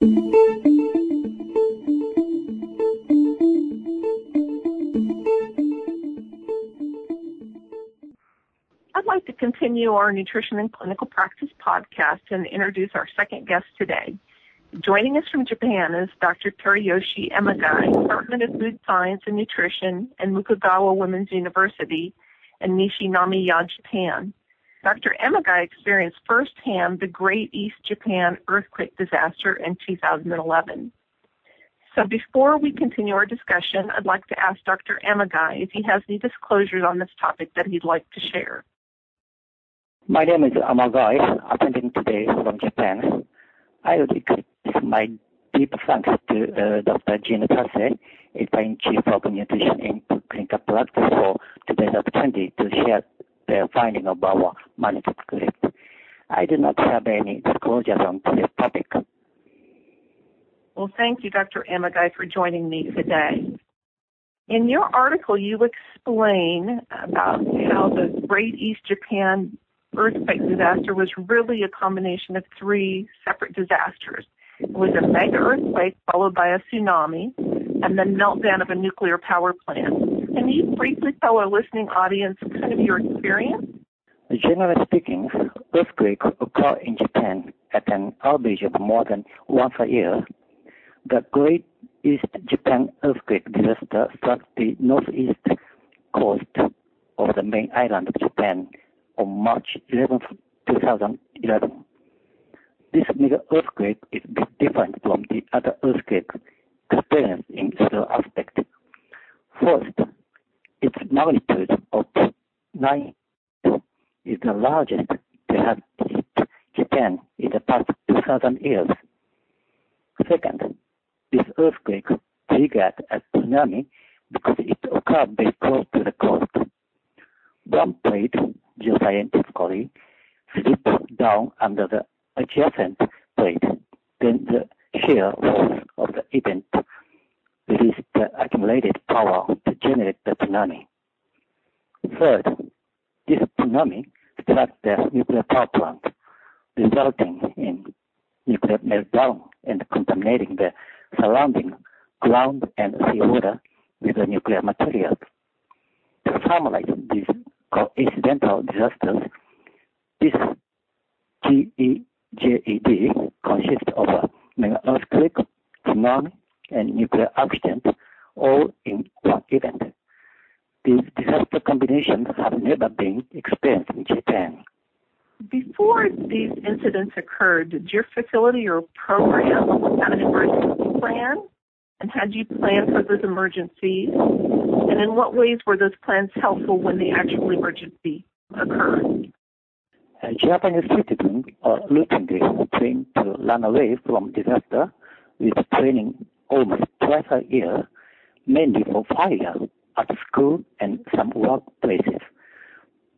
I'd like to continue our Nutrition and Clinical Practice podcast and introduce our second guest today. Joining us from Japan is Dr. Teruyoshi Amagai, Department of Food Science and Nutrition at Mukogawa Women's University in Nishinomiya, Japan. Dr. Amagai experienced firsthand the Great East Japan earthquake disaster in 2011. So before we continue our discussion, I'd like to ask Dr. Amagai if he has any disclosures on this topic that he'd like to share. My name is Amagai, attending today from Japan. I would express my deep thanks to uh, Dr. Jean Tasse, editor chief of nutrition in clinical practice for today's opportunity to share the finding of our manuscript. I do not have any disclosures on this topic. Well, thank you, Dr. Amagai, for joining me today. In your article, you explain about how the Great East Japan earthquake disaster was really a combination of three separate disasters. It was a mega earthquake followed by a tsunami and then meltdown of a nuclear power plant. Can you briefly tell our listening audience kind of your experience? Generally speaking, earthquakes occur in Japan at an average of more than once a year. The Great East Japan earthquake disaster struck the northeast coast of the main island of Japan on March 11, 2011. This mega earthquake is different from the other earthquakes experienced in several aspects. First, its magnitude of 9 is the largest to have hit Japan in the past 2,000 years. Second, this earthquake triggered a tsunami because it occurred very close to the coast. One plate geoscientifically slipped down under the adjacent plate. Then the shear force of the event released the accumulated power generate the tsunami. Third, this tsunami struck the nuclear power plant, resulting in nuclear meltdown and contaminating the surrounding ground and seawater with the nuclear materials. To summarize these coincidental disasters, this GEJED consists of a mega earthquake, tsunami, and nuclear accident, all in one event. These disaster combinations have never been experienced in Japan. Before these incidents occurred, did your facility or program have an emergency plan? And had you planned for those emergencies? And in what ways were those plans helpful when the actual emergency occurred? A Japanese citizens uh, are routinely trained to run away from disaster with training almost twice a year, mainly for fire at school and some workplaces.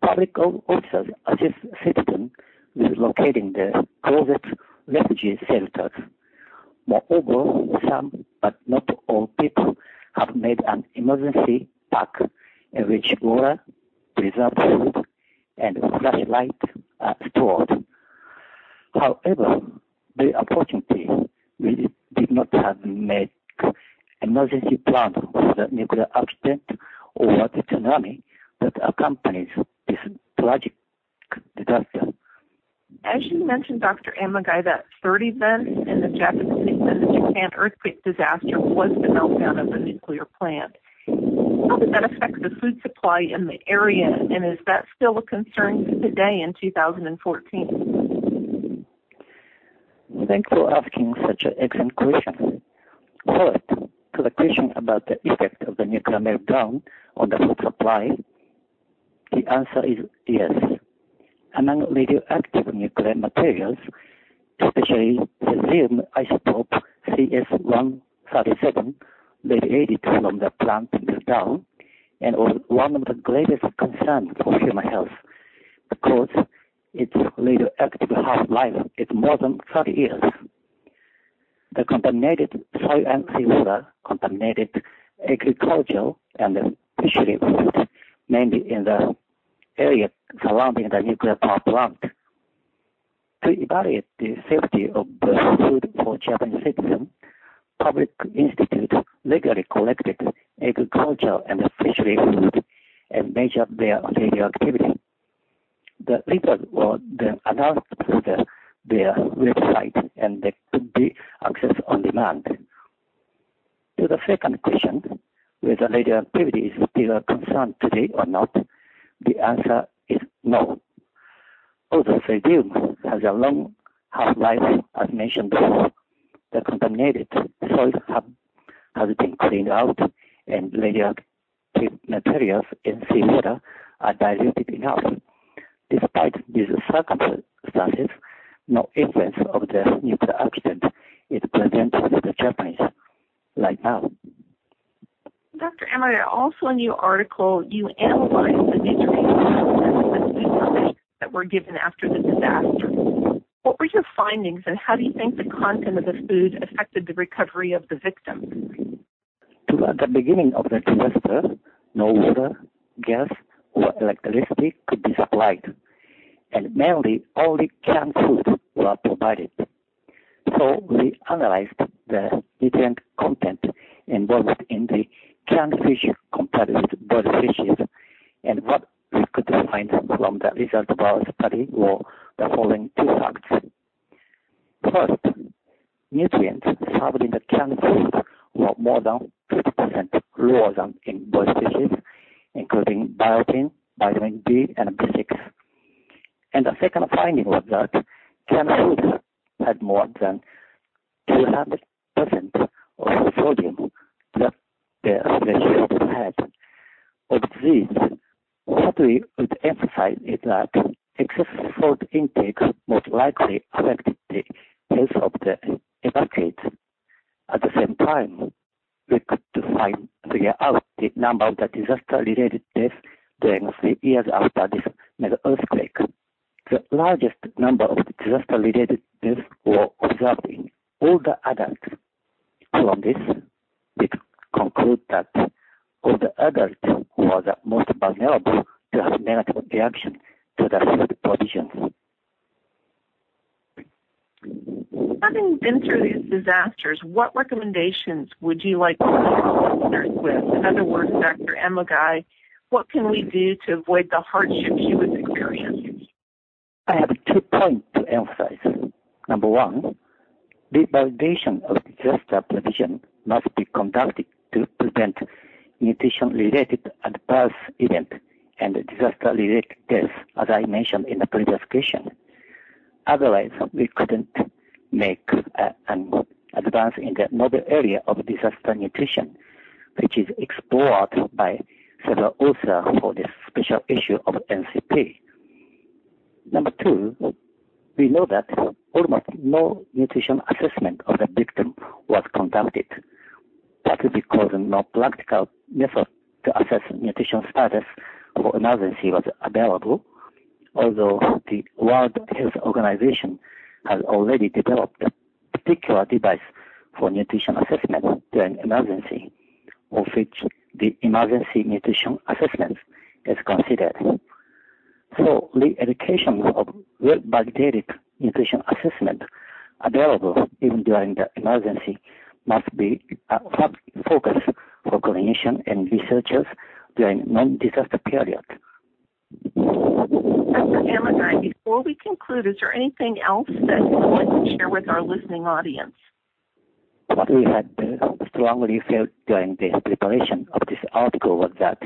Public officers assist citizens with locating the closest refugee shelters. Moreover, some, but not all people, have made an emergency pack in which water, preserved food, and flashlight are stored. However, the opportunity we did not have made emergency plan for the nuclear accident or the tsunami that accompanies this tragic disaster. As you mentioned, Dr. Amagai, that third event in the Japanese in the Japan earthquake disaster was the meltdown of the nuclear plant. How did that affect the food supply in the area, and is that still a concern today in 2014? Thanks for asking such an excellent question. First, to the question about the effect of the nuclear meltdown on the food supply, the answer is yes. Among radioactive nuclear materials, especially cesium isotope CS-137, radiated from the plant meltdown, and was one of the greatest concerns for human health because its radioactive half-life is more than 30 years. The contaminated soil and seawater contaminated agricultural and fishery food, mainly in the area surrounding the nuclear power plant. To evaluate the safety of the food for Japanese citizens, Public Institute regularly collected agricultural and fishery food and measured their radioactivity. The results were then announced through the, their website and they could be accessed on demand. To the second question, whether radioactivity is still a concern today or not, the answer is no. Although the radium has a long half-life, as mentioned before, the contaminated soil have, has been cleaned out and radioactive materials in seawater are diluted enough. Despite these circumstances, no evidence of the nuclear accident is present for the Japanese right now. Dr. Emma, also in your article, you analyzed the nutrients that were given after the disaster. What were your findings, and how do you think the content of the food affected the recovery of the victim? At the beginning of the disaster, no water, gas, or electricity could be supplied, and mainly only canned food were provided. So we analyzed the nutrient content involved in the canned fish compared with bird fishes, and what we could find from the result of our study were the following two facts. First, nutrients served in the canned food were more than 50% lower than in bird fishes, including biotin, vitamin B, and B6. And the second finding was that canned food had more than 200% of the sodium that the fresh had. Of these, what we would emphasize is that excessive salt intake most likely affected the health of the evacuates. At the same time, we could find figure out the number of the disaster-related deaths during three years after this mega earthquake. Largest number of disaster-related deaths were observed in older adults. From this, we conclude that older adults were the most vulnerable to have negative reaction to the food provisions. Having been through these disasters, what recommendations would you like to leave listeners with? In other words, Dr. Amagai, what can we do to avoid the hardships you would experience? I have two points to emphasize. Number one, the validation of disaster prevention must be conducted to prevent nutrition-related adverse event and disaster-related deaths, as I mentioned in the previous question. Otherwise, we couldn't make uh, an advance in the novel area of disaster nutrition, which is explored by several authors for this special issue of NCP. Number two, we know that almost no nutrition assessment of the victim was conducted, partly because no practical method to assess nutrition status for emergency was available, although the World Health Organization has already developed a particular device for nutrition assessment during emergency, of which the emergency nutrition assessment is considered. So the education of well-validated nutrition assessment available even during the emergency must be a focus for clinicians and researchers during non-disaster period. Dr. Before we conclude, is there anything else that you would like to share with our listening audience? What we had uh, strongly felt during the preparation of this article was that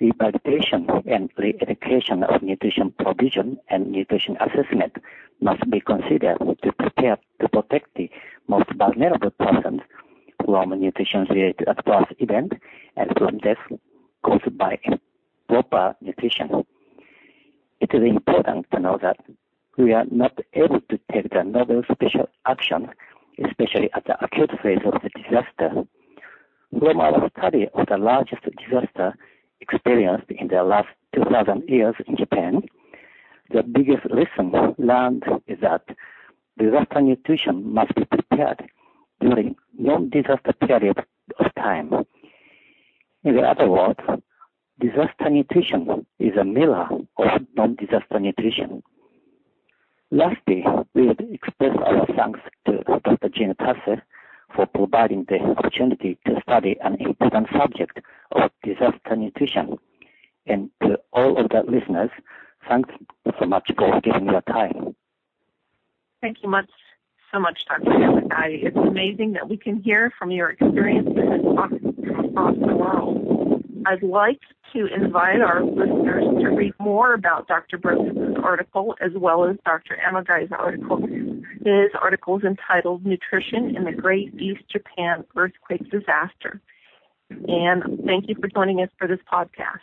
the validation and re-education of nutrition provision and nutrition assessment must be considered to prepare to protect the most vulnerable persons from nutrition-related adverse events and from death caused by improper nutrition. It is important to know that we are not able to take the novel special action, especially at the acute phase of the disaster. From our study of the largest disaster experienced in the last 2,000 years in Japan, the biggest lesson learned is that disaster nutrition must be prepared during non-disaster period of time. In other words, disaster nutrition is a mirror of non-disaster nutrition. Lastly, we would express our thanks to Dr. Gina Tasse for providing the opportunity to study an important subject of disaster nutrition. And to all of the listeners, thanks so much for giving your time. Thank you much so much, Dr. Yamagai. It's amazing that we can hear from your experiences across the world. I'd like to invite our listeners to read more about Dr. Brooks' article as well as Dr. Amagai's article. His article is entitled Nutrition in the Great East Japan Earthquake Disaster. And thank you for joining us for this podcast.